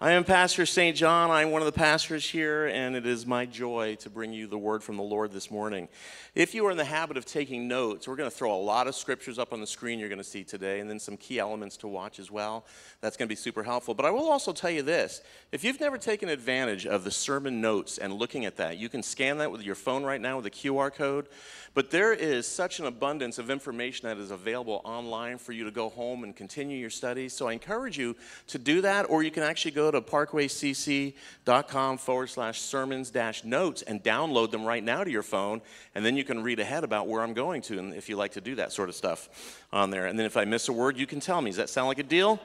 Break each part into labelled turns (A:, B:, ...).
A: I am Pastor St. John. I'm one of the pastors here, and it is my joy to bring you the word from the Lord this morning. If you are in the habit of taking notes, we're going to throw a lot of scriptures up on the screen you're going to see today, and then some key elements to watch as well. That's going to be super helpful. But I will also tell you this if you've never taken advantage of the sermon notes and looking at that, you can scan that with your phone right now with a QR code. But there is such an abundance of information that is available online for you to go home and continue your studies. So I encourage you to do that, or you can actually go to parkwaycc.com forward slash sermons dash notes and download them right now to your phone. And then you can read ahead about where I'm going to, and if you like to do that sort of stuff on there. And then if I miss a word, you can tell me. Does that sound like a deal?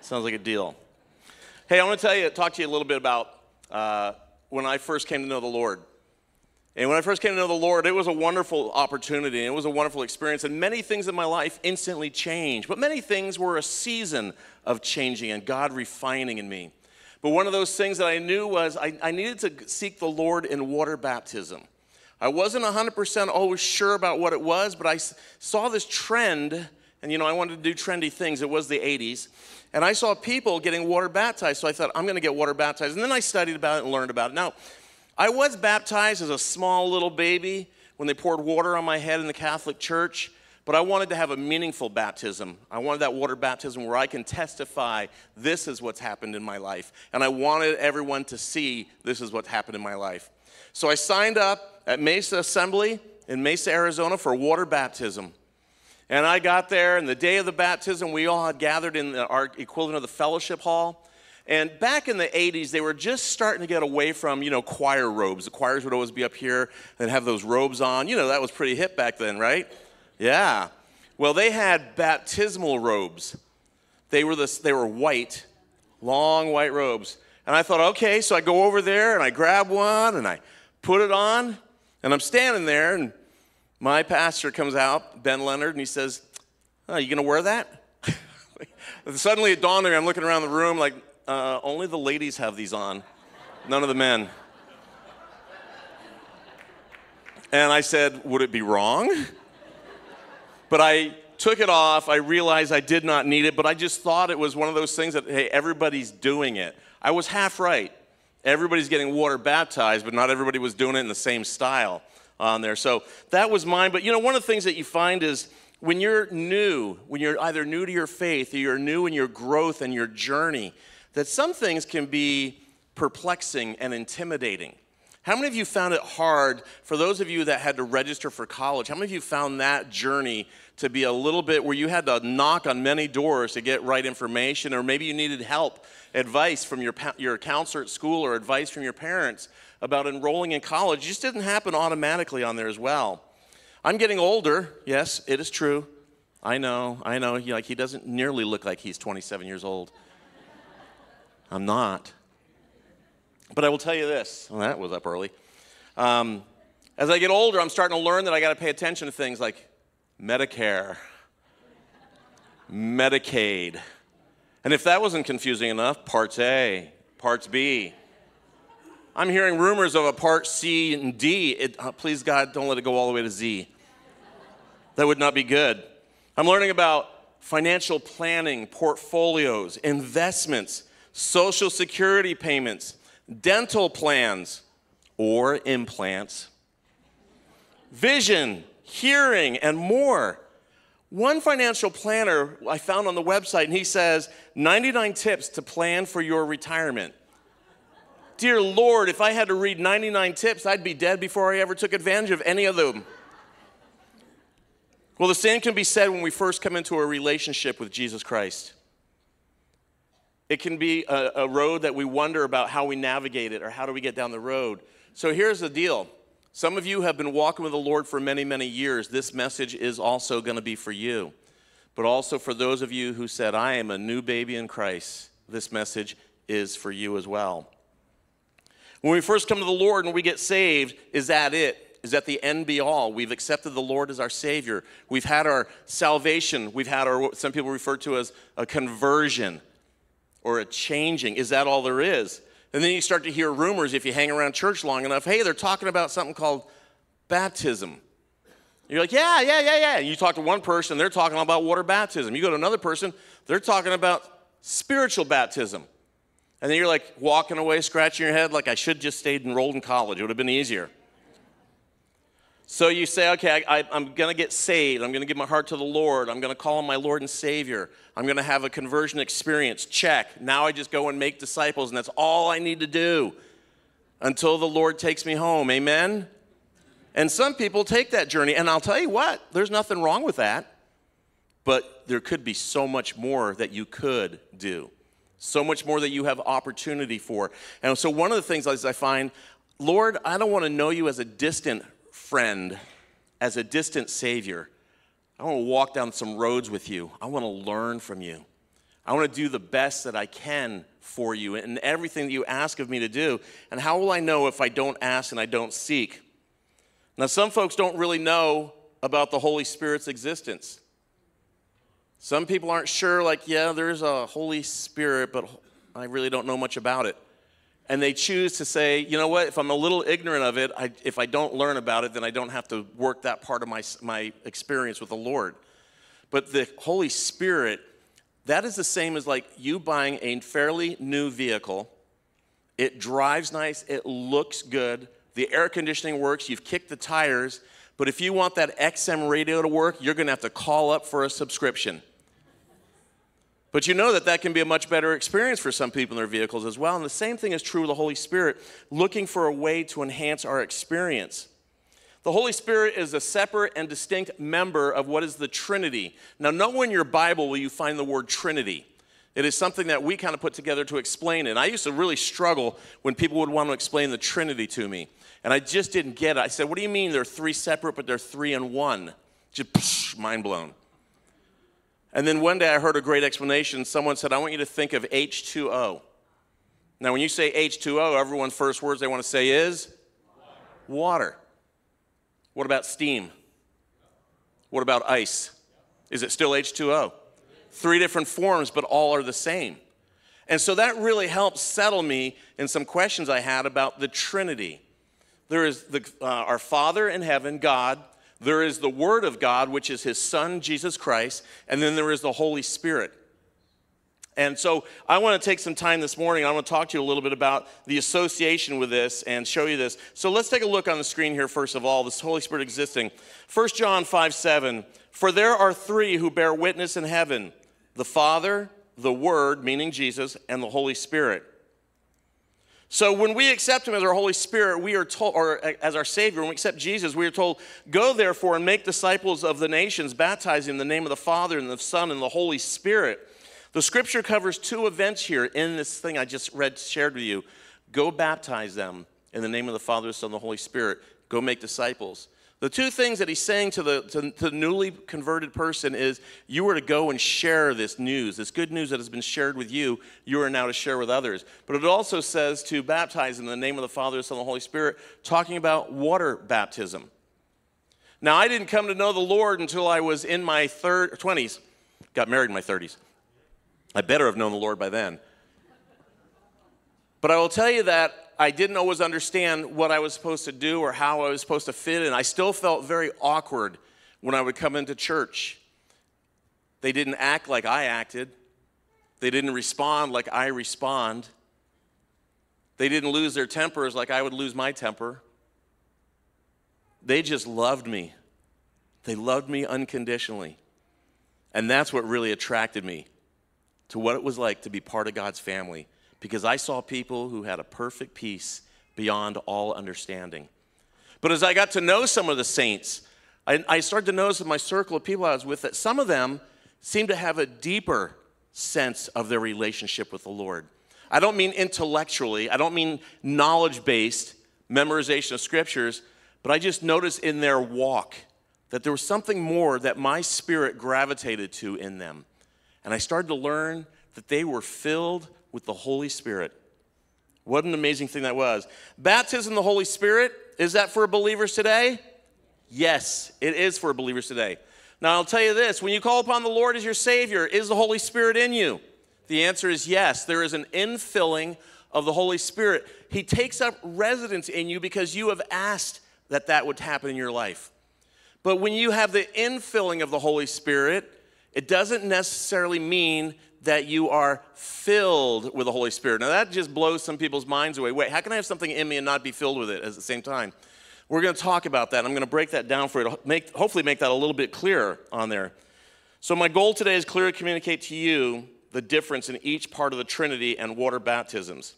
A: Sounds like a deal. Hey, I want to tell you, talk to you a little bit about uh, when I first came to know the Lord. And when I first came to know the Lord, it was a wonderful opportunity. It was a wonderful experience. And many things in my life instantly changed. But many things were a season of changing and God refining in me. But one of those things that I knew was I, I needed to seek the Lord in water baptism. I wasn't 100% always sure about what it was, but I saw this trend. And you know, I wanted to do trendy things. It was the 80s. And I saw people getting water baptized. So I thought, I'm going to get water baptized. And then I studied about it and learned about it. Now, I was baptized as a small little baby when they poured water on my head in the Catholic Church, but I wanted to have a meaningful baptism. I wanted that water baptism where I can testify this is what's happened in my life. And I wanted everyone to see this is what happened in my life. So I signed up at Mesa Assembly in Mesa, Arizona for water baptism. And I got there, and the day of the baptism, we all had gathered in the, our equivalent of the fellowship hall. And back in the 80s, they were just starting to get away from, you know, choir robes. The choirs would always be up here and have those robes on. You know, that was pretty hip back then, right? Yeah. Well, they had baptismal robes. They were, this, they were white, long white robes. And I thought, okay, so I go over there and I grab one and I put it on. And I'm standing there, and my pastor comes out, Ben Leonard, and he says, oh, you going to wear that? Suddenly it dawned on me, I'm looking around the room like, uh, only the ladies have these on, none of the men. And I said, Would it be wrong? But I took it off. I realized I did not need it, but I just thought it was one of those things that, hey, everybody's doing it. I was half right. Everybody's getting water baptized, but not everybody was doing it in the same style on there. So that was mine. But you know, one of the things that you find is when you're new, when you're either new to your faith or you're new in your growth and your journey, that some things can be perplexing and intimidating. How many of you found it hard, for those of you that had to register for college, how many of you found that journey to be a little bit where you had to knock on many doors to get right information, or maybe you needed help, advice from your, your counselor at school, or advice from your parents about enrolling in college? It just didn't happen automatically on there as well. I'm getting older, yes, it is true. I know, I know. He, like, he doesn't nearly look like he's 27 years old. I'm not. But I will tell you this well, that was up early. Um, as I get older, I'm starting to learn that I got to pay attention to things like Medicare, Medicaid. And if that wasn't confusing enough, Parts A, Parts B. I'm hearing rumors of a Part C and D. It, uh, please, God, don't let it go all the way to Z. That would not be good. I'm learning about financial planning, portfolios, investments social security payments, dental plans, or implants, vision, hearing, and more. One financial planner I found on the website, and he says 99 tips to plan for your retirement. Dear Lord, if I had to read 99 tips, I'd be dead before I ever took advantage of any of them. Well, the same can be said when we first come into a relationship with Jesus Christ. It can be a, a road that we wonder about how we navigate it or how do we get down the road. So here's the deal. Some of you have been walking with the Lord for many, many years. This message is also going to be for you. But also for those of you who said, I am a new baby in Christ, this message is for you as well. When we first come to the Lord and we get saved, is that it? Is that the end be all? We've accepted the Lord as our Savior. We've had our salvation. We've had our, some people refer to as a conversion or a changing. Is that all there is? And then you start to hear rumors if you hang around church long enough hey, they're talking about something called baptism. You're like, yeah, yeah, yeah, yeah. You talk to one person, they're talking about water baptism. You go to another person, they're talking about spiritual baptism. And then you're like walking away, scratching your head, like I should just stayed enrolled in college. It would have been easier. So you say, okay, I, am going to get saved. I'm going to give my heart to the Lord. I'm going to call him my Lord and Savior. I'm going to have a conversion experience. Check. Now I just go and make disciples, and that's all I need to do until the Lord takes me home. Amen? And some people take that journey, and I'll tell you what, there's nothing wrong with that. But there could be so much more that you could do, so much more that you have opportunity for. And so, one of the things I find, Lord, I don't want to know you as a distant friend, as a distant Savior. I want to walk down some roads with you. I want to learn from you. I want to do the best that I can for you and everything that you ask of me to do. And how will I know if I don't ask and I don't seek? Now, some folks don't really know about the Holy Spirit's existence. Some people aren't sure, like, yeah, there's a Holy Spirit, but I really don't know much about it and they choose to say, you know what, if I'm a little ignorant of it, I, if I don't learn about it, then I don't have to work that part of my, my experience with the Lord. But the Holy Spirit, that is the same as like you buying a fairly new vehicle. It drives nice, it looks good, the air conditioning works, you've kicked the tires, but if you want that XM radio to work, you're gonna have to call up for a subscription. But you know that that can be a much better experience for some people in their vehicles as well. And the same thing is true with the Holy Spirit, looking for a way to enhance our experience. The Holy Spirit is a separate and distinct member of what is the Trinity. Now, nowhere in your Bible will you find the word Trinity. It is something that we kind of put together to explain it. And I used to really struggle when people would want to explain the Trinity to me. And I just didn't get it. I said, What do you mean they're three separate, but they're three in one? Just psh, mind blown. And then one day I heard a great explanation. Someone said, I want you to think of H2O. Now, when you say H2O, everyone's first words they want to say is water. What about steam? What about ice? Is it still H2O? Three different forms, but all are the same. And so that really helped settle me in some questions I had about the Trinity. There is the, uh, our Father in heaven, God, there is the Word of God, which is His Son, Jesus Christ, and then there is the Holy Spirit. And so I want to take some time this morning. I want to talk to you a little bit about the association with this and show you this. So let's take a look on the screen here, first of all, this Holy Spirit existing. 1 John 5 7. For there are three who bear witness in heaven the Father, the Word, meaning Jesus, and the Holy Spirit. So when we accept him as our Holy Spirit, we are told, or as our Savior, when we accept Jesus, we are told, go therefore and make disciples of the nations, baptizing in the name of the Father and the Son and the Holy Spirit. The scripture covers two events here in this thing I just read, shared with you. Go baptize them in the name of the Father, the Son, and the Holy Spirit. Go make disciples. The two things that he's saying to the, to, to the newly converted person is you are to go and share this news, this good news that has been shared with you, you are now to share with others. But it also says to baptize in the name of the Father, the Son, and the Holy Spirit, talking about water baptism. Now, I didn't come to know the Lord until I was in my third, 20s, got married in my 30s. I better have known the Lord by then. But I will tell you that I didn't always understand what I was supposed to do or how I was supposed to fit in. I still felt very awkward when I would come into church. They didn't act like I acted, they didn't respond like I respond. They didn't lose their tempers like I would lose my temper. They just loved me. They loved me unconditionally. And that's what really attracted me to what it was like to be part of God's family because I saw people who had a perfect peace beyond all understanding. But as I got to know some of the saints, I, I started to notice in my circle of people I was with that some of them seemed to have a deeper sense of their relationship with the Lord. I don't mean intellectually, I don't mean knowledge based memorization of scriptures, but I just noticed in their walk that there was something more that my spirit gravitated to in them. And I started to learn that they were filled with the Holy Spirit. What an amazing thing that was. Baptism the Holy Spirit, is that for believers today? Yes, it is for believers today. Now, I'll tell you this when you call upon the Lord as your Savior, is the Holy Spirit in you? The answer is yes. There is an infilling of the Holy Spirit. He takes up residence in you because you have asked that that would happen in your life. But when you have the infilling of the Holy Spirit, it doesn't necessarily mean that you are filled with the Holy Spirit. Now, that just blows some people's minds away. Wait, how can I have something in me and not be filled with it at the same time? We're going to talk about that. I'm going to break that down for you to make, hopefully make that a little bit clearer on there. So, my goal today is clearly communicate to you the difference in each part of the Trinity and water baptisms.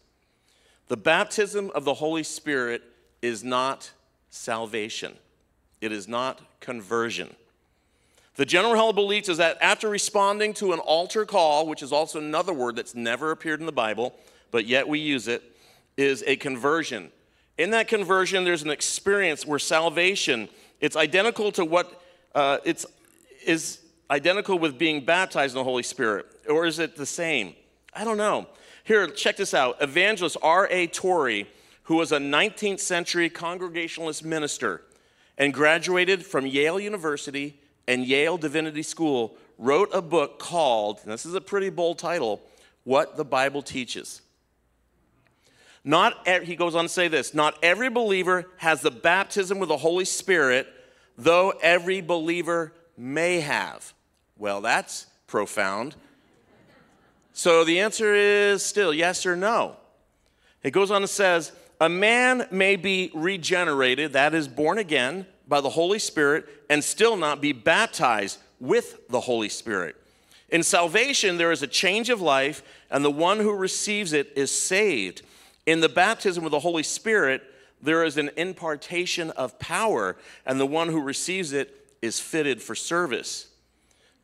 A: The baptism of the Holy Spirit is not salvation, it is not conversion. The general belief is that after responding to an altar call, which is also another word that's never appeared in the Bible, but yet we use it, is a conversion. In that conversion, there's an experience where salvation, it's identical to what uh, it's is identical with being baptized in the Holy Spirit, or is it the same? I don't know. Here, check this out. Evangelist R.A. Torrey, who was a 19th century Congregationalist minister and graduated from Yale University and Yale Divinity School wrote a book called, and this is a pretty bold title, What the Bible Teaches. Not, he goes on to say this not every believer has the baptism with the Holy Spirit, though every believer may have. Well, that's profound. So the answer is still yes or no. It goes on and says, a man may be regenerated, that is, born again, by the Holy Spirit and still not be baptized with the Holy Spirit. In salvation, there is a change of life, and the one who receives it is saved. In the baptism of the Holy Spirit, there is an impartation of power, and the one who receives it is fitted for service.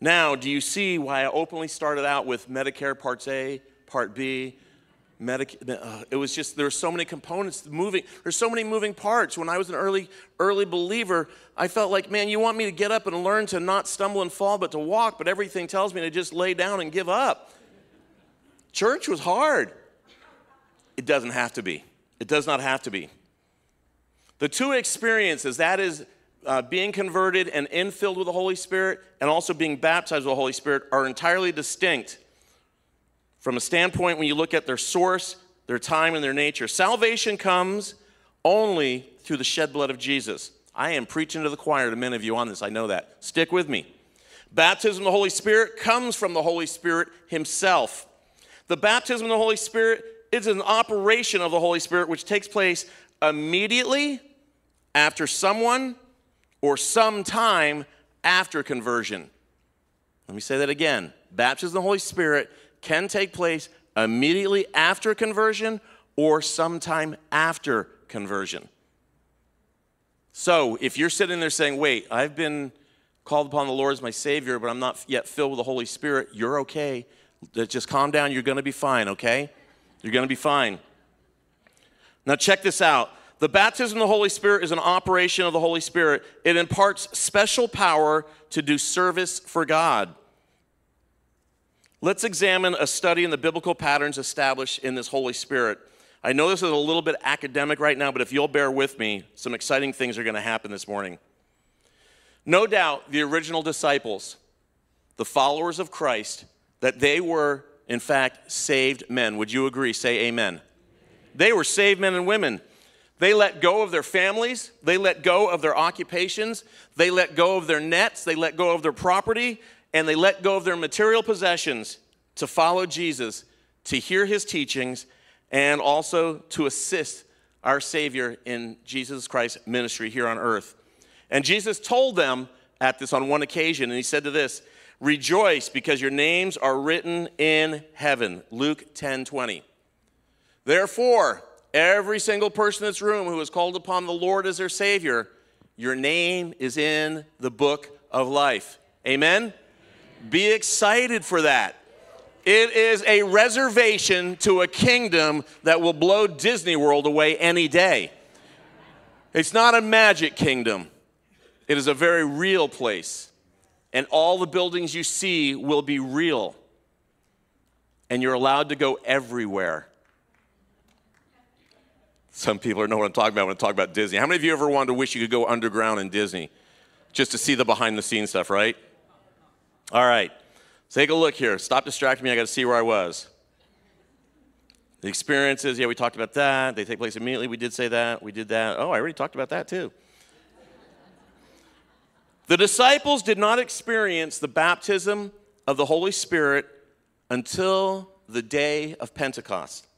A: Now, do you see why I openly started out with Medicare Part A, Part B, Medic, uh, it was just there were so many components moving. There's so many moving parts. When I was an early early believer, I felt like, man, you want me to get up and learn to not stumble and fall, but to walk. But everything tells me to just lay down and give up. Church was hard. It doesn't have to be. It does not have to be. The two experiences that is uh, being converted and infilled with the Holy Spirit, and also being baptized with the Holy Spirit, are entirely distinct from a standpoint when you look at their source, their time, and their nature. Salvation comes only through the shed blood of Jesus. I am preaching to the choir to many of you on this, I know that. Stick with me. Baptism of the Holy Spirit comes from the Holy Spirit Himself. The baptism of the Holy Spirit is an operation of the Holy Spirit which takes place immediately after someone or some time after conversion. Let me say that again. Baptism of the Holy Spirit can take place immediately after conversion or sometime after conversion. So if you're sitting there saying, wait, I've been called upon the Lord as my Savior, but I'm not yet filled with the Holy Spirit, you're okay. Just calm down. You're going to be fine, okay? You're going to be fine. Now, check this out. The baptism of the Holy Spirit is an operation of the Holy Spirit. It imparts special power to do service for God. Let's examine a study in the biblical patterns established in this Holy Spirit. I know this is a little bit academic right now, but if you'll bear with me, some exciting things are going to happen this morning. No doubt the original disciples, the followers of Christ, that they were, in fact, saved men. Would you agree? Say amen. They were saved men and women. They let go of their families, they let go of their occupations, they let go of their nets, they let go of their property, and they let go of their material possessions to follow Jesus, to hear his teachings, and also to assist our Savior in Jesus Christ's ministry here on earth. And Jesus told them at this on one occasion, and he said to this, Rejoice because your names are written in heaven. Luke 10 20. Therefore, every single person in this room who is called upon the Lord as their Savior, your name is in the book of life. Amen? Be excited for that. It is a reservation to a kingdom that will blow Disney World away any day. It's not a magic kingdom, it is a very real place. And all the buildings you see will be real. And you're allowed to go everywhere. Some people know what I'm talking about when I talk about Disney. How many of you ever wanted to wish you could go underground in Disney just to see the behind the scenes stuff, right? All right, take a look here. Stop distracting me. I got to see where I was. The experiences, yeah, we talked about that. They take place immediately. We did say that. We did that. Oh, I already talked about that too. the disciples did not experience the baptism of the Holy Spirit until the day of Pentecost.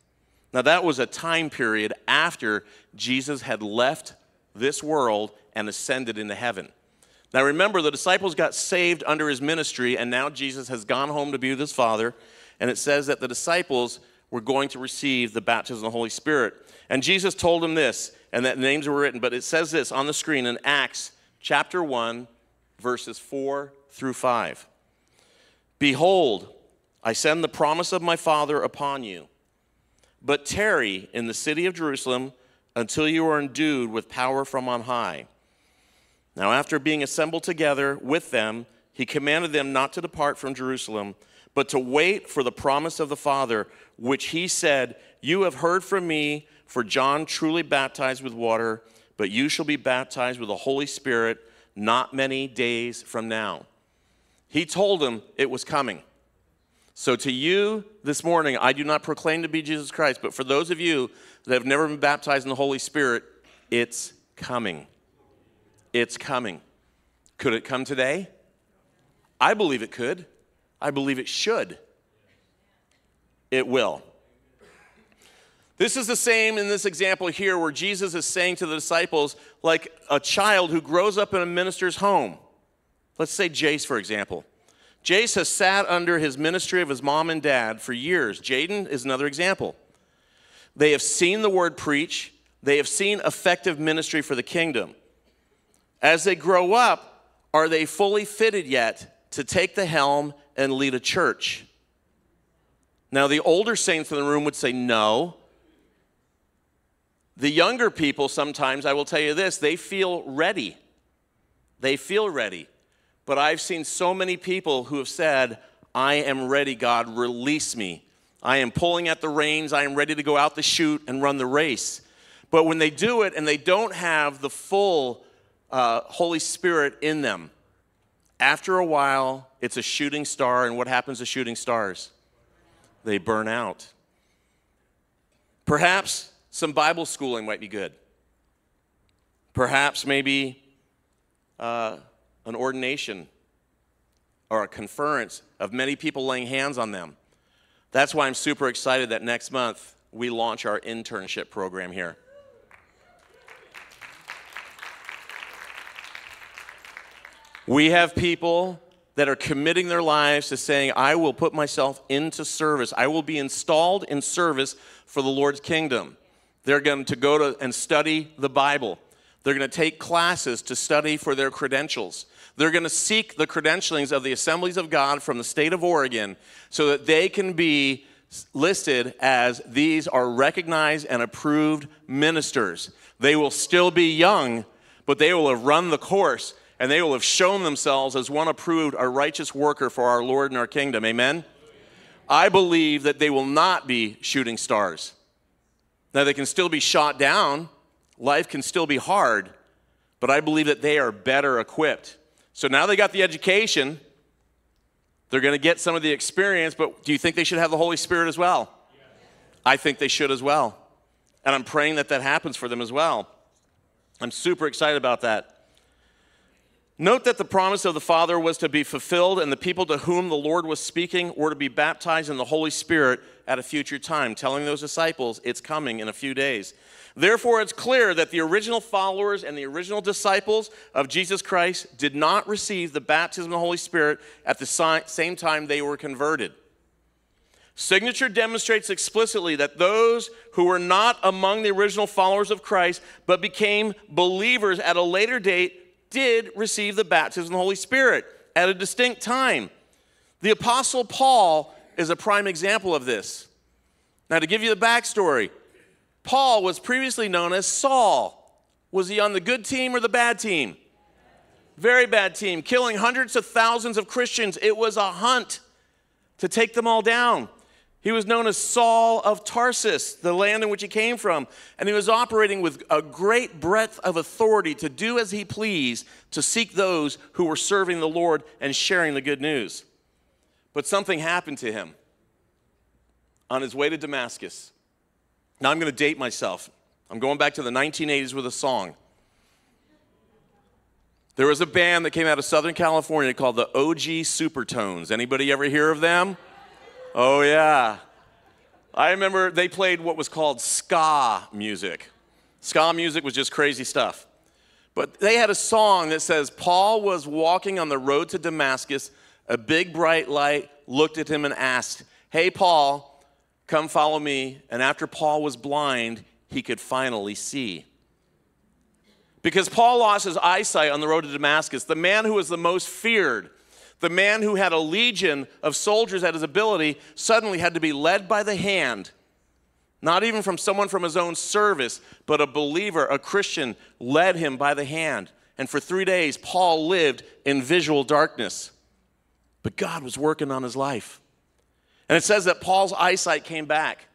A: Now, that was a time period after Jesus had left this world and ascended into heaven. Now, remember, the disciples got saved under his ministry, and now Jesus has gone home to be with his Father. And it says that the disciples were going to receive the baptism of the Holy Spirit. And Jesus told them this, and that the names were written, but it says this on the screen in Acts chapter 1, verses 4 through 5. Behold, I send the promise of my Father upon you, but tarry in the city of Jerusalem until you are endued with power from on high. Now, after being assembled together with them, he commanded them not to depart from Jerusalem, but to wait for the promise of the Father, which he said, You have heard from me, for John truly baptized with water, but you shall be baptized with the Holy Spirit not many days from now. He told them it was coming. So, to you this morning, I do not proclaim to be Jesus Christ, but for those of you that have never been baptized in the Holy Spirit, it's coming. It's coming. Could it come today? I believe it could. I believe it should. It will. This is the same in this example here where Jesus is saying to the disciples, like a child who grows up in a minister's home. Let's say Jace, for example. Jace has sat under his ministry of his mom and dad for years. Jaden is another example. They have seen the word preach, they have seen effective ministry for the kingdom. As they grow up, are they fully fitted yet to take the helm and lead a church? Now, the older saints in the room would say no. The younger people, sometimes, I will tell you this, they feel ready. They feel ready. But I've seen so many people who have said, I am ready, God, release me. I am pulling at the reins. I am ready to go out the chute and run the race. But when they do it and they don't have the full uh, Holy Spirit in them, after a while, it's a shooting star. And what happens to shooting stars? They burn out. Perhaps some Bible schooling might be good. Perhaps maybe uh, an ordination or a conference of many people laying hands on them. That's why I'm super excited that next month we launch our internship program here. We have people that are committing their lives to saying, I will put myself into service. I will be installed in service for the Lord's kingdom. They're going to go to and study the Bible. They're going to take classes to study for their credentials. They're going to seek the credentialings of the Assemblies of God from the state of Oregon so that they can be listed as these are recognized and approved ministers. They will still be young, but they will have run the course and they will have shown themselves as one approved, a righteous worker for our Lord and our kingdom. Amen? I believe that they will not be shooting stars. Now, they can still be shot down, life can still be hard, but I believe that they are better equipped. So now they got the education, they're going to get some of the experience, but do you think they should have the Holy Spirit as well? Yes. I think they should as well. And I'm praying that that happens for them as well. I'm super excited about that. Note that the promise of the Father was to be fulfilled, and the people to whom the Lord was speaking were to be baptized in the Holy Spirit at a future time, telling those disciples it's coming in a few days. Therefore, it's clear that the original followers and the original disciples of Jesus Christ did not receive the baptism of the Holy Spirit at the same time they were converted. Signature demonstrates explicitly that those who were not among the original followers of Christ but became believers at a later date did receive the baptism of the Holy Spirit at a distinct time. The Apostle Paul is a prime example of this. Now, to give you the backstory, Paul was previously known as Saul. Was he on the good team or the bad team? Very bad team, killing hundreds of thousands of Christians. It was a hunt to take them all down. He was known as Saul of Tarsus, the land in which he came from, and he was operating with a great breadth of authority to do as he pleased to seek those who were serving the Lord and sharing the good news. But something happened to him on his way to Damascus. Now I'm going to date myself. I'm going back to the 1980s with a song. There was a band that came out of Southern California called the OC Supertones. Anybody ever hear of them? Oh, yeah. I remember they played what was called ska music. Ska music was just crazy stuff. But they had a song that says, Paul was walking on the road to Damascus. A big bright light looked at him and asked, Hey, Paul, come follow me. And after Paul was blind, he could finally see. Because Paul lost his eyesight on the road to Damascus, the man who was the most feared, the man who had a legion of soldiers at his ability, suddenly had to be led by the hand, not even from someone from his own service, but a believer, a Christian, led him by the hand. And for three days, Paul lived in visual darkness. But God was working on his life. And it says that Paul's eyesight came back.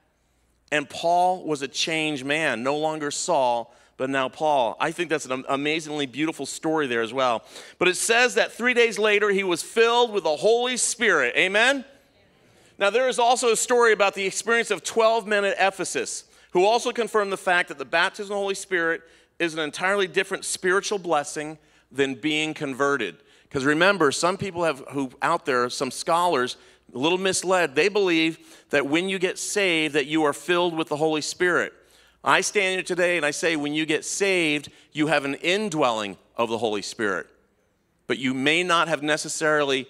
A: And Paul was a changed man, no longer Saul, but now Paul. I think that's an amazingly beautiful story there as well. But it says that three days later, he was filled with the Holy Spirit. Amen? Now, there is also a story about the experience of 12 men at Ephesus who also confirmed the fact that the baptism of the Holy Spirit is an entirely different spiritual blessing than being converted. Because remember, some people have who out there, some scholars, a little misled, they believe that when you get saved, that you are filled with the Holy Spirit. I stand here today and I say, when you get saved, you have an indwelling of the Holy Spirit, but you may not have necessarily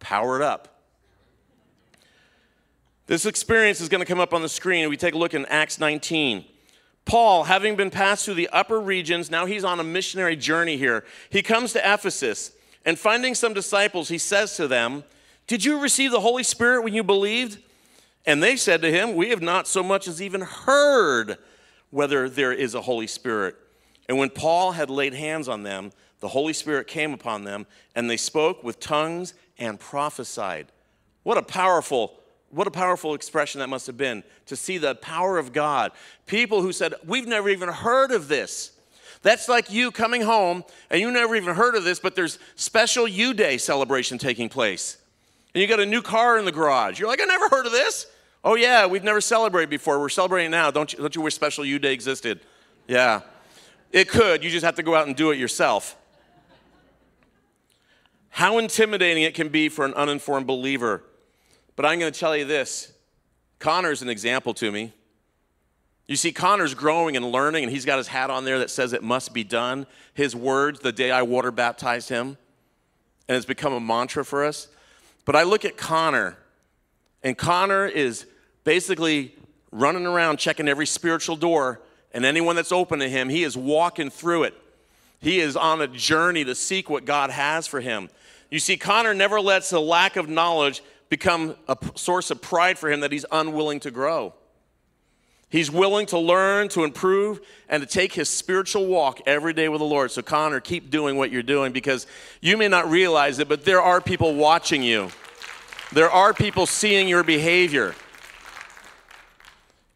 A: powered up. This experience is going to come up on the screen. We take a look in Acts 19. Paul, having been passed through the upper regions, now he's on a missionary journey here. He comes to Ephesus and finding some disciples, he says to them, Did you receive the Holy Spirit when you believed? And they said to him, We have not so much as even heard whether there is a Holy Spirit. And when Paul had laid hands on them, the Holy Spirit came upon them, and they spoke with tongues and prophesied. What a powerful what a powerful expression that must have been to see the power of God. People who said, We've never even heard of this. That's like you coming home and you never even heard of this, but there's special U Day celebration taking place. And you got a new car in the garage. You're like, I never heard of this. Oh, yeah, we've never celebrated before. We're celebrating now. Don't you, don't you wish Special U Day existed? Yeah. It could. You just have to go out and do it yourself. How intimidating it can be for an uninformed believer. But I'm going to tell you this Connor's an example to me. You see, Connor's growing and learning, and he's got his hat on there that says it must be done. His words, the day I water baptized him, and it's become a mantra for us. But I look at Connor and Connor is basically running around checking every spiritual door, and anyone that's open to him, he is walking through it. He is on a journey to seek what God has for him. You see, Connor never lets a lack of knowledge become a source of pride for him that he's unwilling to grow. He's willing to learn, to improve, and to take his spiritual walk every day with the Lord. So, Connor, keep doing what you're doing because you may not realize it, but there are people watching you. There are people seeing your behavior.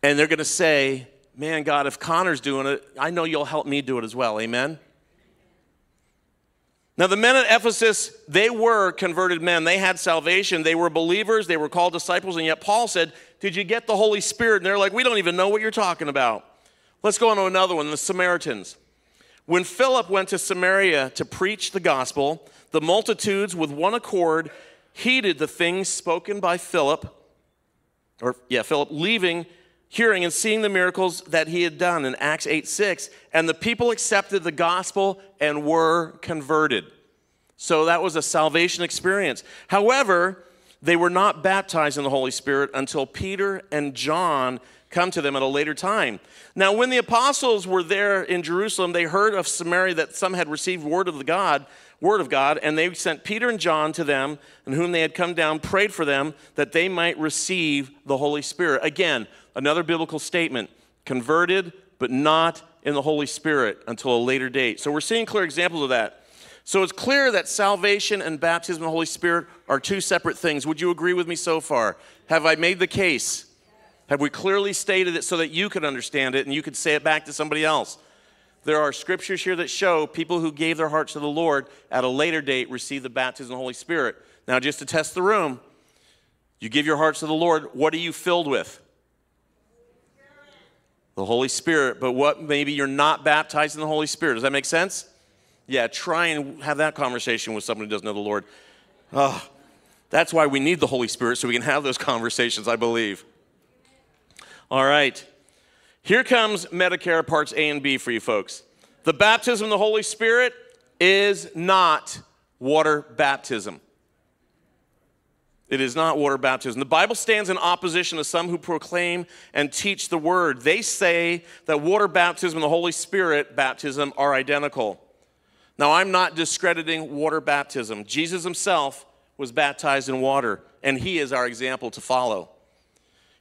A: And they're going to say, Man, God, if Connor's doing it, I know you'll help me do it as well. Amen? Now, the men at Ephesus, they were converted men. They had salvation. They were believers. They were called disciples. And yet, Paul said, Did you get the Holy Spirit? And they're like, We don't even know what you're talking about. Let's go on to another one the Samaritans. When Philip went to Samaria to preach the gospel, the multitudes with one accord heeded the things spoken by Philip, or yeah, Philip, leaving, hearing, and seeing the miracles that he had done in Acts 8 6. And the people accepted the gospel and were converted. So that was a salvation experience. However, they were not baptized in the Holy Spirit until Peter and John come to them at a later time. Now, when the apostles were there in Jerusalem, they heard of Samaria that some had received word of the God, word of God, and they sent Peter and John to them, and whom they had come down, prayed for them that they might receive the Holy Spirit. Again, another biblical statement converted, but not in the Holy Spirit until a later date. So we're seeing clear examples of that. So it's clear that salvation and baptism of the Holy Spirit are two separate things. Would you agree with me so far? Have I made the case? Have we clearly stated it so that you could understand it and you could say it back to somebody else? There are scriptures here that show people who gave their hearts to the Lord at a later date received the baptism of the Holy Spirit. Now, just to test the room, you give your hearts to the Lord, what are you filled with? The Holy Spirit. But what maybe you're not baptized in the Holy Spirit? Does that make sense? Yeah, try and have that conversation with someone who doesn't know the Lord. Oh, that's why we need the Holy Spirit so we can have those conversations, I believe. All right. Here comes Medicare parts A and B for you folks. The baptism of the Holy Spirit is not water baptism. It is not water baptism. The Bible stands in opposition to some who proclaim and teach the word. They say that water baptism and the Holy Spirit baptism are identical. Now, I'm not discrediting water baptism. Jesus himself was baptized in water, and he is our example to follow.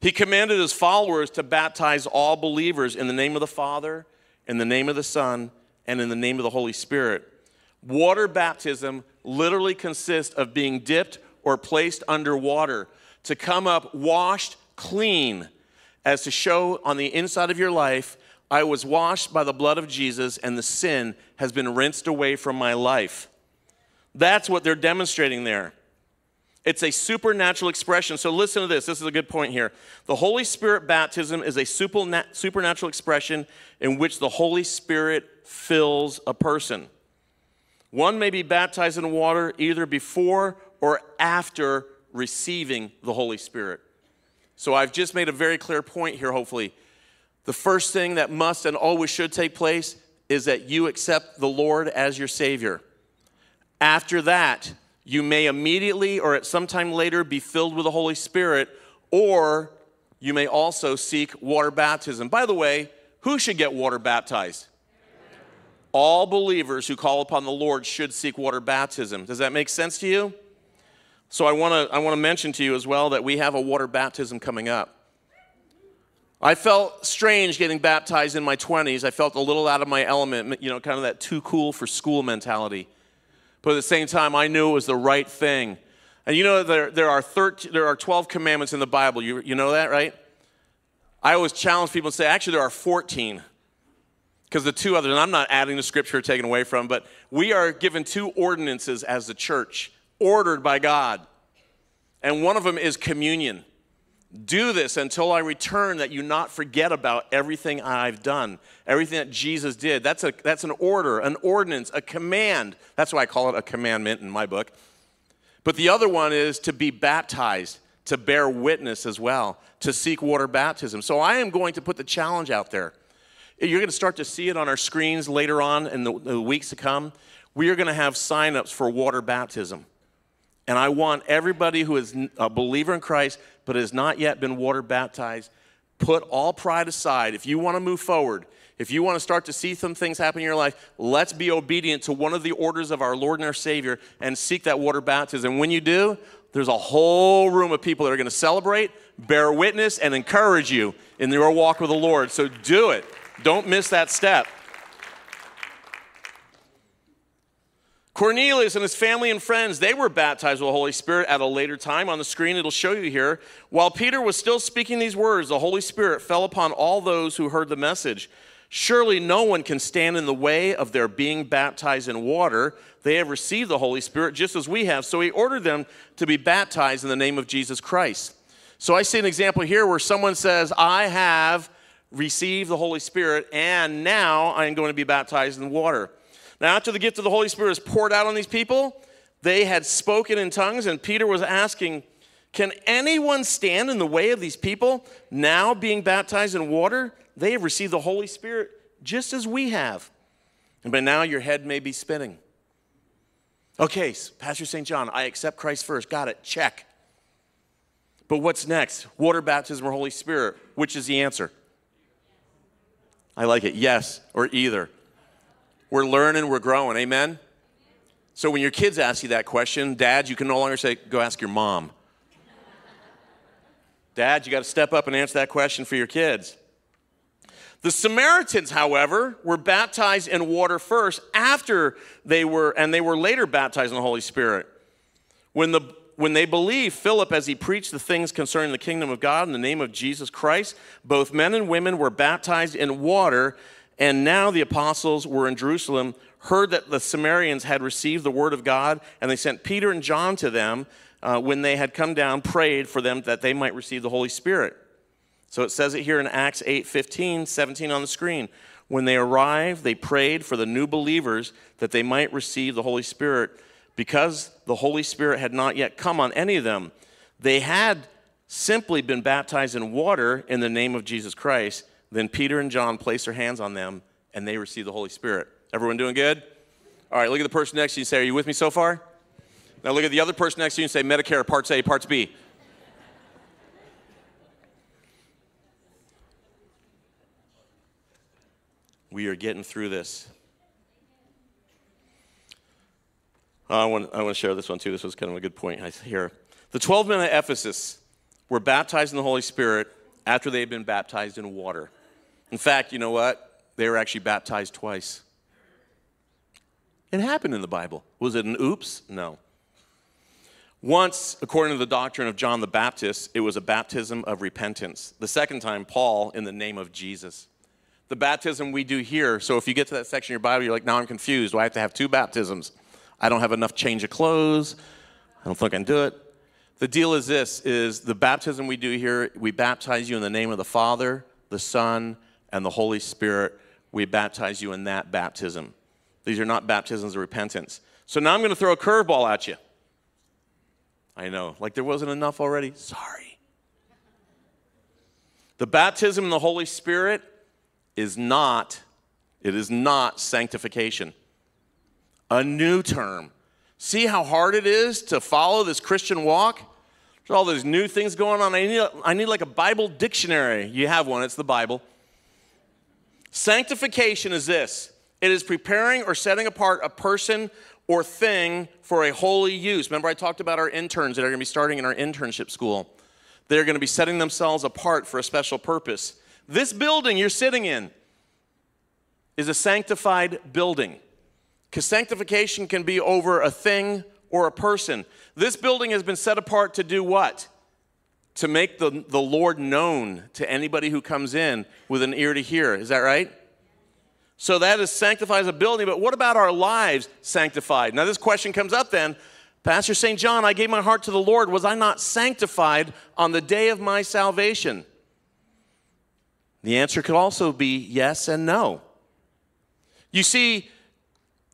A: He commanded his followers to baptize all believers in the name of the Father, in the name of the Son, and in the name of the Holy Spirit. Water baptism literally consists of being dipped or placed under water to come up washed clean, as to show on the inside of your life, I was washed by the blood of Jesus and the sin has been rinsed away from my life. That's what they're demonstrating there. It's a supernatural expression. So listen to this. This is a good point here. The Holy Spirit baptism is a supernatural expression in which the Holy Spirit fills a person. One may be baptized in water either before or after receiving the Holy Spirit. So I've just made a very clear point here, hopefully. The first thing that must and always should take place is that you accept the Lord as your Savior. After that, you may immediately or at some time later be filled with the Holy Spirit, or you may also seek water baptism. By the way, who should get water baptized? All believers who call upon the Lord should seek water baptism. Does that make sense to you? So I want to I want to mention to you as well that we have a water baptism coming up. I felt strange getting baptized in my 20s. I felt a little out of my element, you know, kind of that too cool for school mentality. But at the same time, I knew it was the right thing. And you know, there, there, are, 13, there are 12 commandments in the Bible. You, you know that, right? I always challenge people and say, actually, there are 14. Because the two others, and I'm not adding to scripture or taking away from, but we are given two ordinances as the church ordered by God. And one of them is communion. Do this until I return, that you not forget about everything I've done, everything that Jesus did. That's, a, that's an order, an ordinance, a command. That's why I call it a commandment in my book. But the other one is to be baptized, to bear witness as well, to seek water baptism. So I am going to put the challenge out there. You're going to start to see it on our screens later on in the, the weeks to come. We are going to have signups for water baptism. And I want everybody who is a believer in Christ but has not yet been water baptized, put all pride aside. If you want to move forward, if you want to start to see some things happen in your life, let's be obedient to one of the orders of our Lord and our Savior and seek that water baptism. And when you do, there's a whole room of people that are going to celebrate, bear witness, and encourage you in your walk with the Lord. So do it. Don't miss that step. Cornelius and his family and friends, they were baptized with the Holy Spirit at a later time. On the screen, it'll show you here. While Peter was still speaking these words, the Holy Spirit fell upon all those who heard the message. Surely no one can stand in the way of their being baptized in water. They have received the Holy Spirit just as we have. So he ordered them to be baptized in the name of Jesus Christ. So I see an example here where someone says, I have received the Holy Spirit, and now I am going to be baptized in water. Now, after the gift of the Holy Spirit was poured out on these people, they had spoken in tongues, and Peter was asking, Can anyone stand in the way of these people now being baptized in water? They have received the Holy Spirit just as we have. And by now your head may be spinning. Okay, Pastor St. John, I accept Christ first. Got it. Check. But what's next? Water baptism or Holy Spirit? Which is the answer? I like it. Yes or either. We're learning, we're growing. Amen? So when your kids ask you that question, Dad, you can no longer say, go ask your mom. Dad, you got to step up and answer that question for your kids. The Samaritans, however, were baptized in water first after they were, and they were later baptized in the Holy Spirit. When, the, when they believed Philip as he preached the things concerning the kingdom of God in the name of Jesus Christ, both men and women were baptized in water and now the apostles were in Jerusalem, heard that the Samaritans had received the word of God, and they sent Peter and John to them uh, when they had come down, prayed for them that they might receive the Holy Spirit. So it says it here in Acts 8 15, 17 on the screen. When they arrived, they prayed for the new believers that they might receive the Holy Spirit because the Holy Spirit had not yet come on any of them. They had simply been baptized in water in the name of Jesus Christ. Then Peter and John placed their hands on them and they received the Holy Spirit. Everyone doing good? All right, look at the person next to you and say, Are you with me so far? Now look at the other person next to you and say, Medicare, parts A, parts B. We are getting through this. I want, I want to share this one too. This was kind of a good point here. The 12 men at Ephesus were baptized in the Holy Spirit after they had been baptized in water. In fact, you know what? They were actually baptized twice. It happened in the Bible. Was it an oops? No. Once, according to the doctrine of John the Baptist, it was a baptism of repentance. The second time, Paul, in the name of Jesus. The baptism we do here, so if you get to that section of your Bible, you're like, now I'm confused. Do I have to have two baptisms? I don't have enough change of clothes. I don't think I can do it. The deal is this is the baptism we do here, we baptize you in the name of the Father, the Son, and the Holy Spirit. We baptize you in that baptism. These are not baptisms of repentance. So now I'm going to throw a curveball at you. I know, like there wasn't enough already. Sorry. The baptism in the Holy Spirit is not, it is not sanctification. A new term. See how hard it is to follow this Christian walk? There's all these new things going on. I need, I need like a Bible dictionary. You have one, it's the Bible. Sanctification is this it is preparing or setting apart a person or thing for a holy use. Remember, I talked about our interns that are going to be starting in our internship school. They're going to be setting themselves apart for a special purpose. This building you're sitting in is a sanctified building because sanctification can be over a thing or a person. This building has been set apart to do what? To make the, the Lord known to anybody who comes in with an ear to hear. Is that right? So that is sanctifies a building, but what about our lives sanctified? Now, this question comes up then. Pastor St. John, I gave my heart to the Lord. Was I not sanctified on the day of my salvation? The answer could also be yes and no. You see,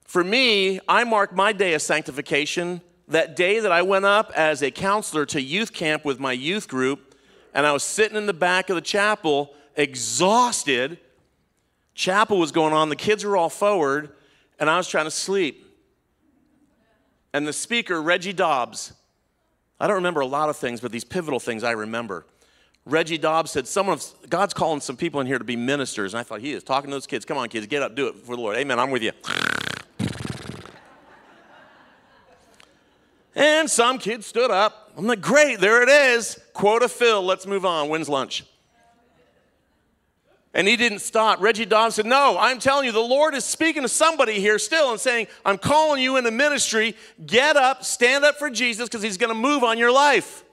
A: for me, I mark my day of sanctification that day that I went up as a counselor to youth camp with my youth group, and I was sitting in the back of the chapel, exhausted Chapel was going on, the kids were all forward, and I was trying to sleep. And the speaker, Reggie Dabbs, I don't remember a lot of things, but these pivotal things I remember. Reggie Dabbs said, Someone, God's calling some people in here to be ministers. And I thought, He is talking to those kids. Come on, kids, get up, do it for the Lord. Amen, I'm with you. And some kids stood up. I'm like, Great, there it is. Quota fill. Let's move on. When's lunch? And he didn't stop. Reggie Dabbs said, No, I'm telling you, the Lord is speaking to somebody here still and saying, I'm calling you into ministry. Get up, stand up for Jesus because he's going to move on your life.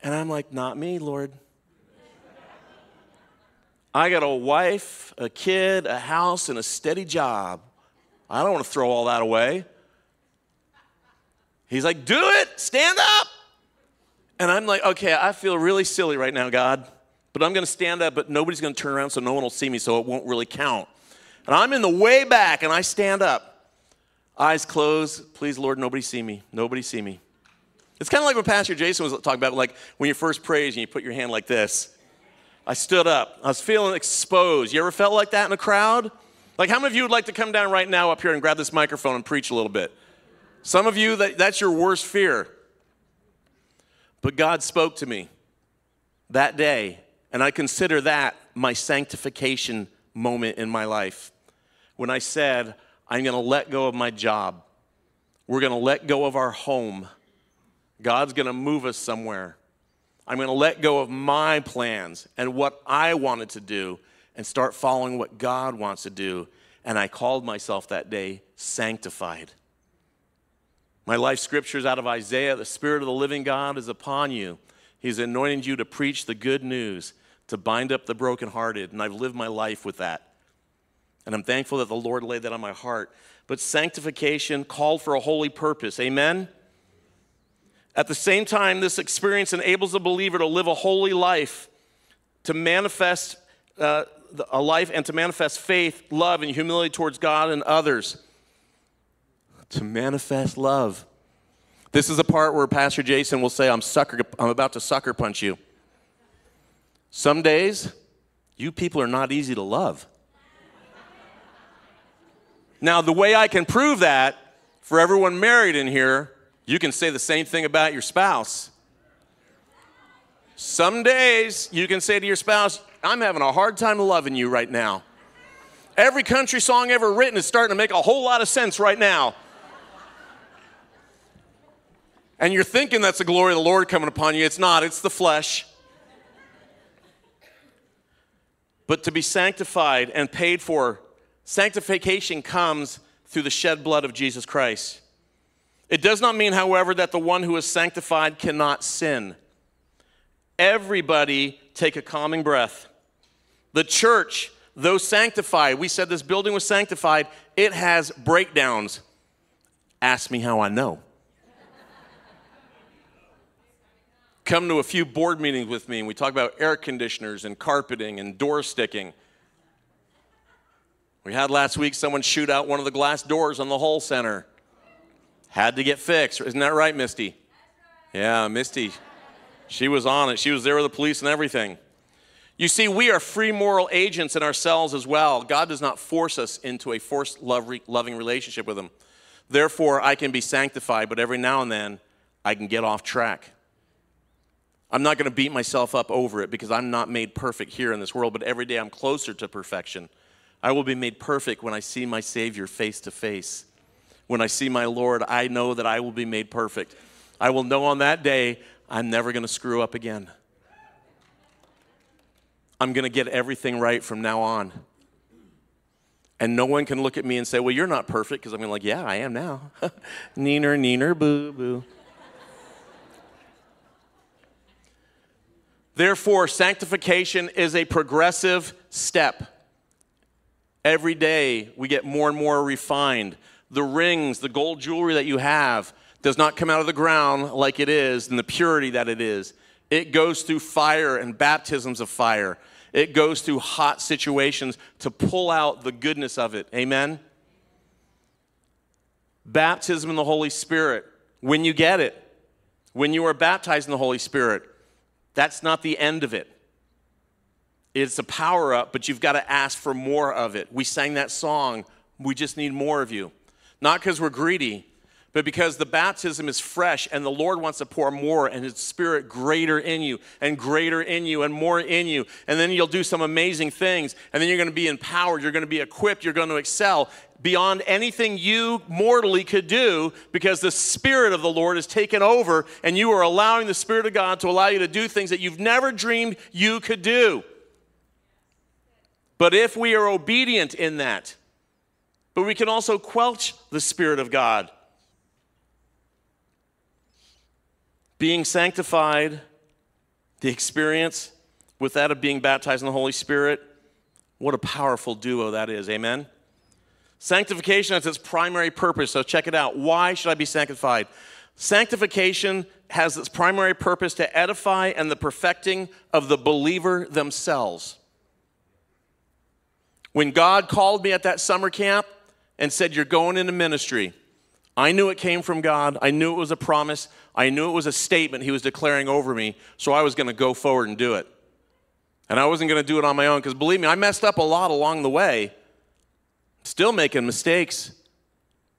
A: And I'm like, Not me, Lord. I got a wife, a kid, a house, and a steady job. I don't want to throw all that away. He's like, Do it, stand up. And I'm like, Okay, I feel really silly right now, God but I'm going to stand up, but nobody's going to turn around so no one will see me, so it won't really count. And I'm in the way back and I stand up. Eyes closed. Please, Lord, nobody see me. Nobody see me. It's kind of like what Pastor Jason was talking about, like when you first praise and you put your hand like this. I stood up. I was feeling exposed. You ever felt like that in a crowd? Like, how many of you would like to come down right now up here and grab this microphone and preach a little bit? Some of you, that, that's your worst fear. But God spoke to me that day and I consider that my sanctification moment in my life. When I said, I'm going to let go of my job, we're going to let go of our home, God's going to move us somewhere. I'm going to let go of my plans and what I wanted to do and start following what God wants to do. And I called myself that day sanctified. My life scripture is out of Isaiah the Spirit of the living God is upon you. He's anointing you to preach the good news to bind up the brokenhearted, and I've lived my life with that. And I'm thankful that the Lord laid that on my heart. But sanctification called for a holy purpose. Amen? At the same time, this experience enables a believer to live a holy life. to manifest uh, a life and to manifest faith, love, and humility towards God and others. To manifest love. This is a part where Pastor Jason will say, I'm, sucker, I'm about to sucker punch you. Some days, you people are not easy to love. Now, the way I can prove that for everyone married in here, you can say the same thing about your spouse. Some days you can say to your spouse, I'm having a hard time loving you right now. Every country song ever written is starting to make a whole lot of sense right now. And you're thinking that's the glory of the Lord coming upon you. It's not, it's the flesh. But to be sanctified and paid for, sanctification comes through the shed blood of Jesus Christ. It does not mean, however, that the one who is sanctified cannot sin. Everybody take a calming breath. The church, though sanctified, we said this building was sanctified, it has breakdowns. Ask me how I know. Come to a few board meetings with me and we talk about air conditioners and carpeting and door sticking. We had last week someone shoot out one of the glass doors on the hall center. Had to get fixed. Isn't that right, Misty? Yeah, Misty. She was on it. She was there with the police and everything. You see, we are free moral agents in ourselves as well. God does not force us into a forced loving relationship with Him. Therefore, I can be sanctified, but every now and then I can get off track. I'm not going to beat myself up over it because I'm not made perfect here in this world, but every day I'm closer to perfection. I will be made perfect when I see my Savior face to face. When I see my Lord, I know that I will be made perfect. I will know on that day I'm never going to screw up again. I'm going to get everything right from now on. And no one can look at me and say, Well, you're not perfect, because I'm going to like, Yeah, I am now. neener, neener, boo, boo. Therefore, sanctification is a progressive step. Every day we get more and more refined. The rings, the gold jewelry that you have does not come out of the ground like it is and the purity that it is. It goes through fire and baptisms of fire. It goes through hot situations to pull out the goodness of it. Amen? Baptism in the Holy Spirit, when you get it, when you are baptized in the Holy Spirit, that's not the end of it. It's a power up, but you've got to ask for more of it. We sang that song, We Just Need More of You. Not because we're greedy, but because the baptism is fresh and the Lord wants to pour more and His Spirit greater in you and greater in you and more in you. And then you'll do some amazing things. And then you're going to be empowered. You're going to be equipped. You're going to excel beyond anything you mortally could do because the Spirit of the Lord has taken over and you are allowing the Spirit of God to allow you to do things that you've never dreamed you could do. But if we are obedient in that, but we can also quelch the Spirit of God being sanctified, the experience with that of being baptized in the Holy Spirit, what a powerful duo that is. Amen? Sanctification has its primary purpose, so check it out. Why should I be sanctified? Sanctification has its primary purpose to edify and the perfecting of the believer themselves. When God called me at that summer camp and said, You're going into ministry, I knew it came from God. I knew it was a promise. I knew it was a statement he was declaring over me, so I was going to go forward and do it. And I wasn't going to do it on my own because believe me, I messed up a lot along the way. Still making mistakes,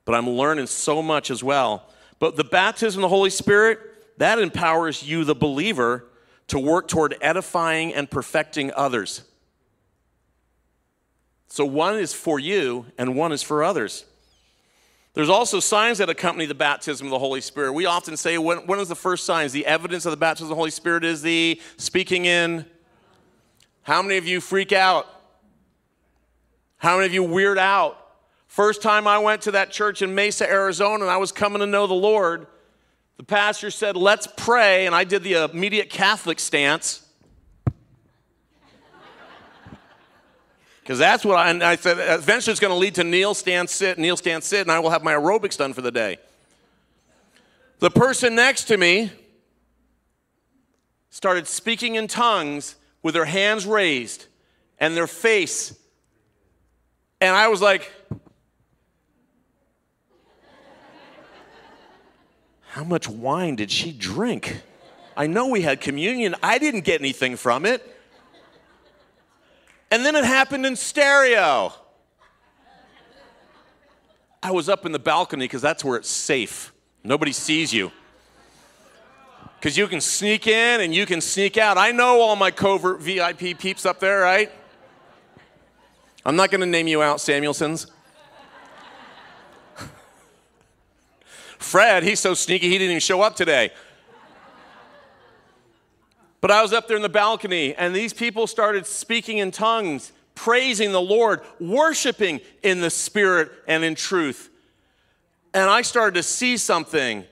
A: but I'm learning so much as well. But the baptism of the Holy Spirit, that empowers you, the believer, to work toward edifying and perfecting others. So one is for you and one is for others. There's also signs that accompany the baptism of the Holy Spirit. We often say, when, when is the first signs? The evidence of the baptism of the Holy Spirit is the speaking in. How many of you freak out? How many of you weird out? First time I went to that church in Mesa, Arizona, and I was coming to know the Lord, the pastor said, Let's pray. And I did the immediate Catholic stance. Because that's what I, I said, eventually it's going to lead to kneel, stand, sit, kneel, stand, sit, and I will have my aerobics done for the day. The person next to me started speaking in tongues with their hands raised and their face. And I was like, How much wine did she drink? I know we had communion. I didn't get anything from it. And then it happened in stereo. I was up in the balcony because that's where it's safe. Nobody sees you. Because you can sneak in and you can sneak out. I know all my covert VIP peeps up there, right? I'm not going to name you out, Samuelsons. Fred, he's so sneaky, he didn't even show up today. But I was up there in the balcony, and these people started speaking in tongues, praising the Lord, worshiping in the Spirit and in truth. And I started to see something.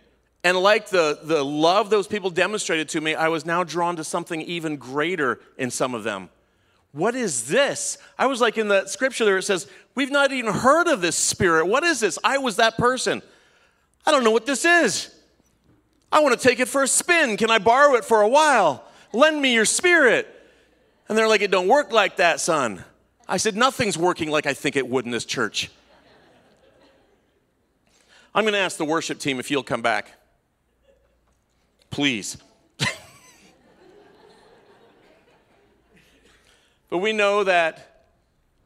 A: And like the, the love those people demonstrated to me, I was now drawn to something even greater in some of them. What is this? I was like in the scripture there, it says, We've not even heard of this spirit. What is this? I was that person. I don't know what this is. I want to take it for a spin. Can I borrow it for a while? Lend me your spirit. And they're like, It don't work like that, son. I said, Nothing's working like I think it would in this church. I'm going to ask the worship team if you'll come back. Please. But we know that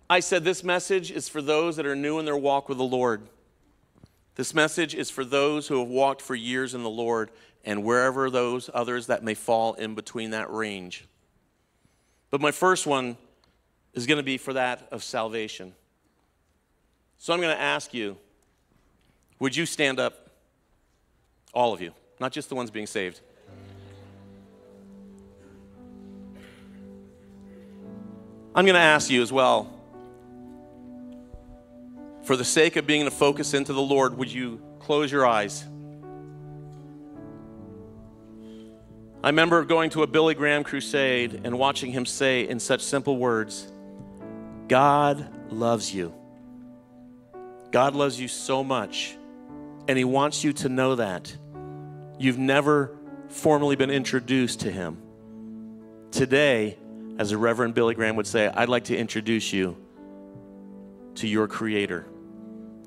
A: I said this message is for those that are new in their walk with the Lord. This message is for those who have walked for years in the Lord and wherever those others that may fall in between that range. But my first one is going to be for that of salvation. So I'm going to ask you would you stand up? All of you, not just the ones being saved. I'm going to ask you as well for the sake of being a focus into the Lord, would you close your eyes? I remember going to a Billy Graham crusade and watching him say in such simple words God loves you. God loves you so much, and He wants you to know that. You've never formally been introduced to Him. Today, as the Reverend Billy Graham would say, I'd like to introduce you to your Creator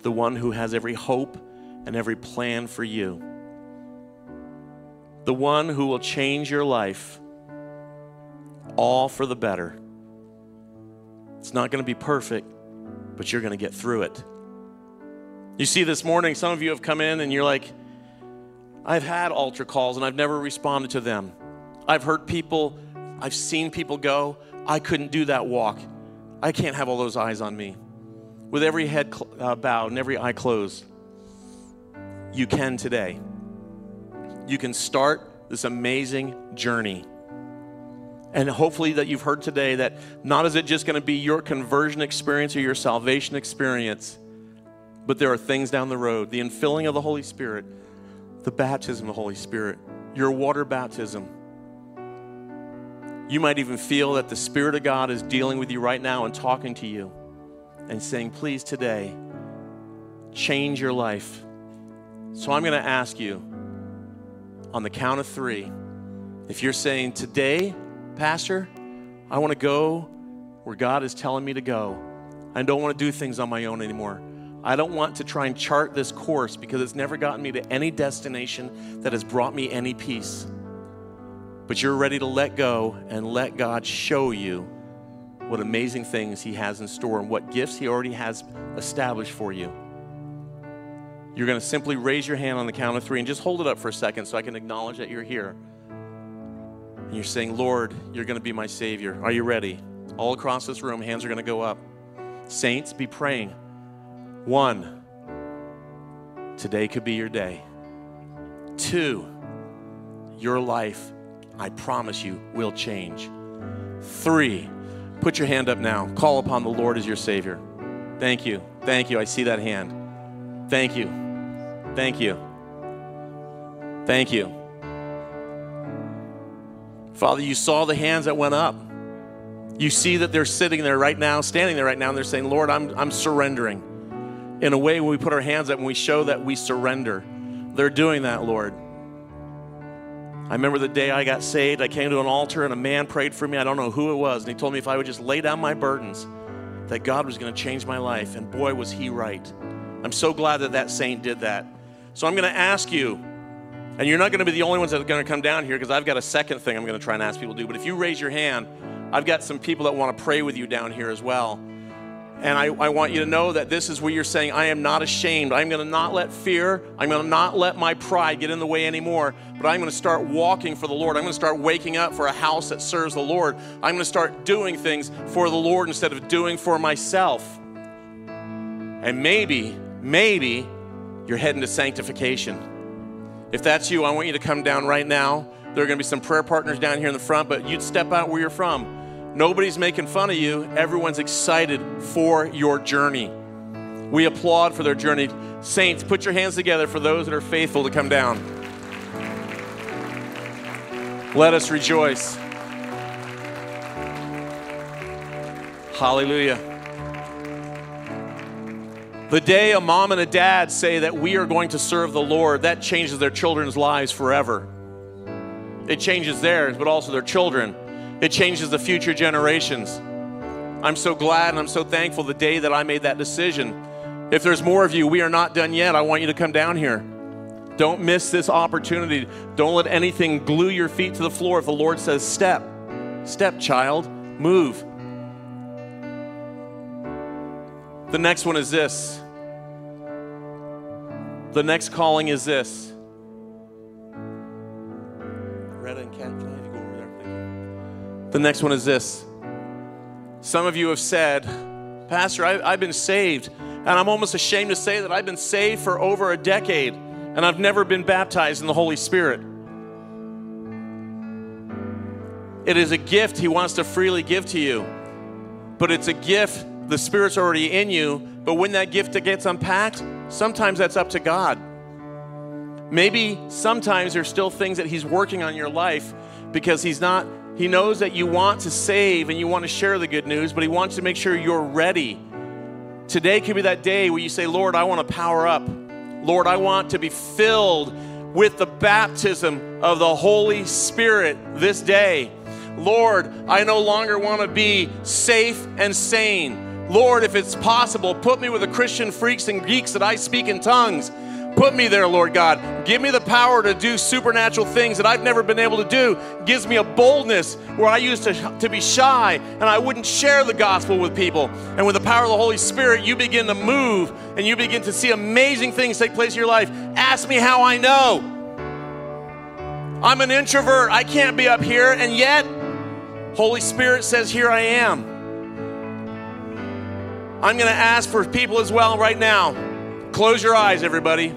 A: the one who has every hope and every plan for you, the one who will change your life all for the better. It's not going to be perfect, but you're going to get through it. You see, this morning, some of you have come in and you're like, I've had altar calls and I've never responded to them. I've heard people, I've seen people go, I couldn't do that walk. I can't have all those eyes on me with every head cl- uh, bowed and every eye closed, you can today. You can start this amazing journey. And hopefully, that you've heard today that not is it just going to be your conversion experience or your salvation experience, but there are things down the road the infilling of the Holy Spirit, the baptism of the Holy Spirit, your water baptism. You might even feel that the Spirit of God is dealing with you right now and talking to you and saying, Please, today, change your life. So I'm going to ask you on the count of three if you're saying, Today, Pastor, I want to go where God is telling me to go. I don't want to do things on my own anymore. I don't want to try and chart this course because it's never gotten me to any destination that has brought me any peace. But you're ready to let go and let God show you what amazing things He has in store and what gifts He already has established for you. You're going to simply raise your hand on the count of three and just hold it up for a second so I can acknowledge that you're here. And you're saying, Lord, you're going to be my Savior. Are you ready? All across this room, hands are going to go up. Saints, be praying. One, today could be your day. Two, your life, I promise you, will change. Three, Put your hand up now. Call upon the Lord as your Savior. Thank you. Thank you. I see that hand. Thank you. Thank you. Thank you. Father, you saw the hands that went up. You see that they're sitting there right now, standing there right now, and they're saying, Lord, I'm, I'm surrendering. In a way, when we put our hands up and we show that we surrender, they're doing that, Lord. I remember the day I got saved. I came to an altar and a man prayed for me. I don't know who it was. And he told me if I would just lay down my burdens, that God was going to change my life. And boy, was he right. I'm so glad that that saint did that. So I'm going to ask you, and you're not going to be the only ones that are going to come down here because I've got a second thing I'm going to try and ask people to do. But if you raise your hand, I've got some people that want to pray with you down here as well. And I, I want you to know that this is where you're saying, I am not ashamed. I'm going to not let fear, I'm going to not let my pride get in the way anymore, but I'm going to start walking for the Lord. I'm going to start waking up for a house that serves the Lord. I'm going to start doing things for the Lord instead of doing for myself. And maybe, maybe you're heading to sanctification. If that's you, I want you to come down right now. There are going to be some prayer partners down here in the front, but you'd step out where you're from. Nobody's making fun of you. Everyone's excited for your journey. We applaud for their journey. Saints, put your hands together for those that are faithful to come down. Let us rejoice. Hallelujah. The day a mom and a dad say that we are going to serve the Lord, that changes their children's lives forever. It changes theirs, but also their children it changes the future generations. I'm so glad and I'm so thankful the day that I made that decision. If there's more of you, we are not done yet. I want you to come down here. Don't miss this opportunity. Don't let anything glue your feet to the floor if the Lord says, Step, step, child, move. The next one is this. The next calling is this. And the next one is this. Some of you have said, Pastor, I, have been saved, and I'm almost ashamed to say that I've been saved for over a decade, and I've never been baptized in the Holy Spirit. It is a gift He wants to freely give to you, but it's a gift, the Spirit's already in you, but when that gift gets unpacked, sometimes that's up to God. Maybe sometimes there's still things that He's working on your life because He's not he knows that you want to save and you want to share the good news, but He wants to make sure you're ready. Today could be that day where you say, Lord, I want to power up. Lord, I want to be filled with the baptism of the Holy Spirit this day. Lord, I no longer want to be safe and sane. Lord, if it's possible, put me with the Christian freaks and geeks that I speak in tongues. Put me there, Lord God. Give me the power to do supernatural things that I've never been able to do. Gives me a boldness where I used to, to be shy and I wouldn't share the gospel with people. And with the power of the Holy Spirit, you begin to move and you begin to see amazing things take place in your life. Ask me how I know. I'm an introvert. I can't be up here. And yet, Holy Spirit says, Here I am. I'm going to ask for people as well right now. Close your eyes, everybody.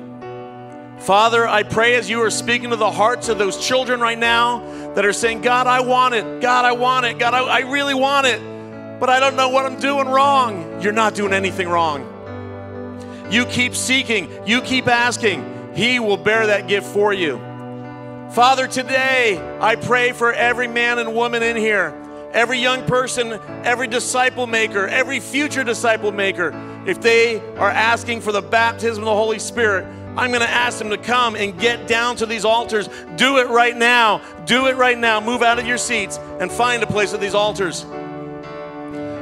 A: Father, I pray as you are speaking to the hearts of those children right now that are saying, God, I want it. God, I want it. God, I, I really want it. But I don't know what I'm doing wrong. You're not doing anything wrong. You keep seeking, you keep asking. He will bear that gift for you. Father, today I pray for every man and woman in here, every young person, every disciple maker, every future disciple maker. If they are asking for the baptism of the Holy Spirit, I'm going to ask them to come and get down to these altars. Do it right now. Do it right now. Move out of your seats and find a place at these altars.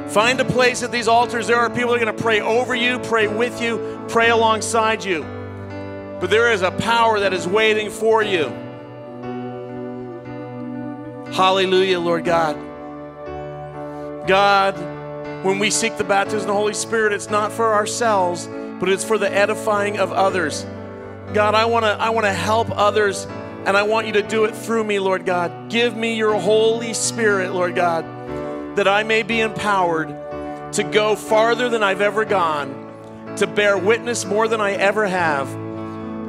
A: Find a place at these altars. There are people that are going to pray over you, pray with you, pray alongside you. But there is a power that is waiting for you. Hallelujah, Lord God. God, when we seek the baptism of the Holy Spirit, it's not for ourselves, but it's for the edifying of others. God, I want to I want to help others and I want you to do it through me, Lord God. Give me your Holy Spirit, Lord God, that I may be empowered to go farther than I've ever gone, to bear witness more than I ever have,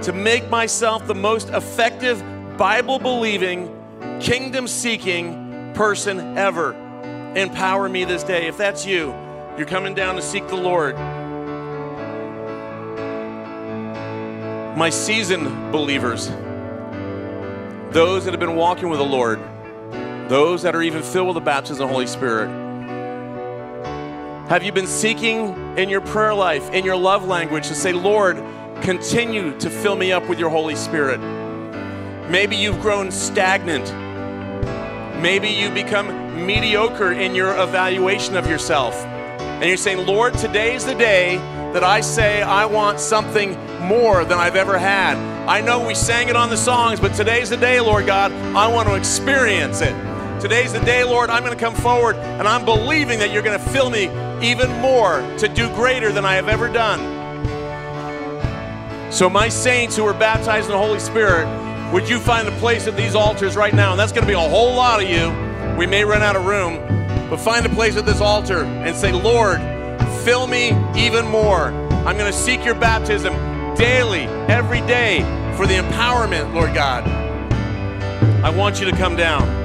A: to make myself the most effective Bible believing, kingdom seeking person ever. Empower me this day. If that's you, you're coming down to seek the Lord. My seasoned believers, those that have been walking with the Lord, those that are even filled with the baptism of the Holy Spirit. Have you been seeking in your prayer life, in your love language, to say, Lord, continue to fill me up with your Holy Spirit?
B: Maybe you've grown stagnant. Maybe you become mediocre in your evaluation of yourself. And you're saying, Lord, today's the day that I say I want something more than I've ever had. I know we sang it on the songs, but today's the day, Lord God, I want to experience it. Today's the day, Lord, I'm going to come forward and I'm believing that you're going to fill me even more to do greater than I have ever done. So, my saints who are baptized in the Holy Spirit, would you find a place at these altars right now? And that's going to be a whole lot of you. We may run out of room, but find a place at this altar and say, Lord, fill me even more. I'm going to seek your baptism daily, every day, for the empowerment, Lord God. I want you to come down.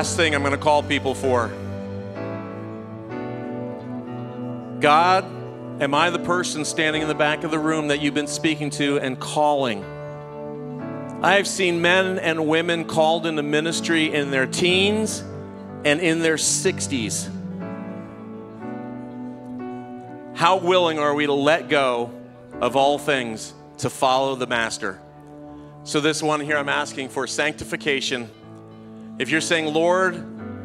B: Last thing I'm going to call people for God, am I the person standing in the back of the room that you've been speaking to and calling? I have seen men and women called into ministry in their teens and in their 60s. How willing are we to let go of all things to follow the Master? So, this one here, I'm asking for sanctification if you're saying, Lord,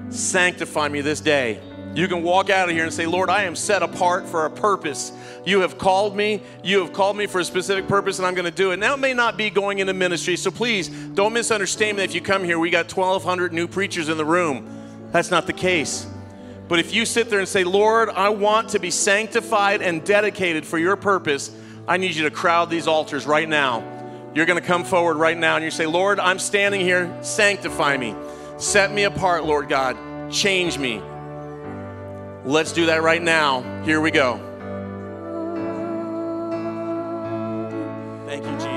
B: sanctify me this day, you can walk out of here and say, Lord, I am set apart for a purpose. You have called me. You have called me for a specific purpose, and I'm going to do it. Now, it may not be going into ministry, so please don't misunderstand me if you come here. We got 1,200 new preachers in the room. That's not the case. But if you sit there and say, Lord, I want to be sanctified and dedicated for your purpose, I need you to crowd these altars right now. You're going to come forward right now and you say, Lord, I'm standing here, sanctify me. Set me apart, Lord God. Change me. Let's do that right now. Here we go. Thank you, Jesus.